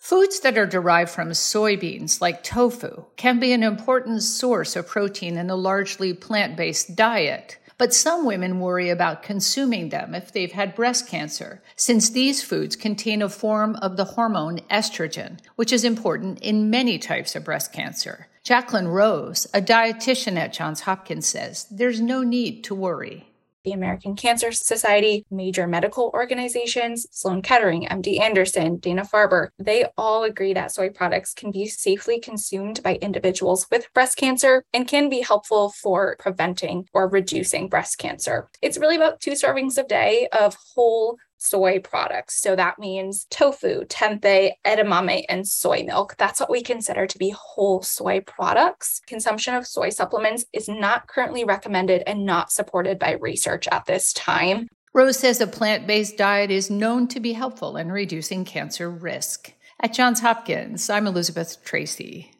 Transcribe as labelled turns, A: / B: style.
A: Foods that are derived from soybeans, like tofu, can be an important source of protein in a largely plant based diet. But some women worry about consuming them if they've had breast cancer, since these foods contain a form of the hormone estrogen, which is important in many types of breast cancer. Jacqueline Rose, a dietitian at Johns Hopkins, says there's no need to worry
B: the American Cancer Society, major medical organizations, Sloan Kettering, MD Anderson, Dana Farber, they all agree that soy products can be safely consumed by individuals with breast cancer and can be helpful for preventing or reducing breast cancer. It's really about two servings a day of whole soy products. So that means tofu, tempeh, edamame, and soy milk. That's what we consider to be whole soy products. Consumption of soy supplements is not currently recommended and not supported by research at this time.
A: Rose says a plant based diet is known to be helpful in reducing cancer risk. At Johns Hopkins, I'm Elizabeth Tracey.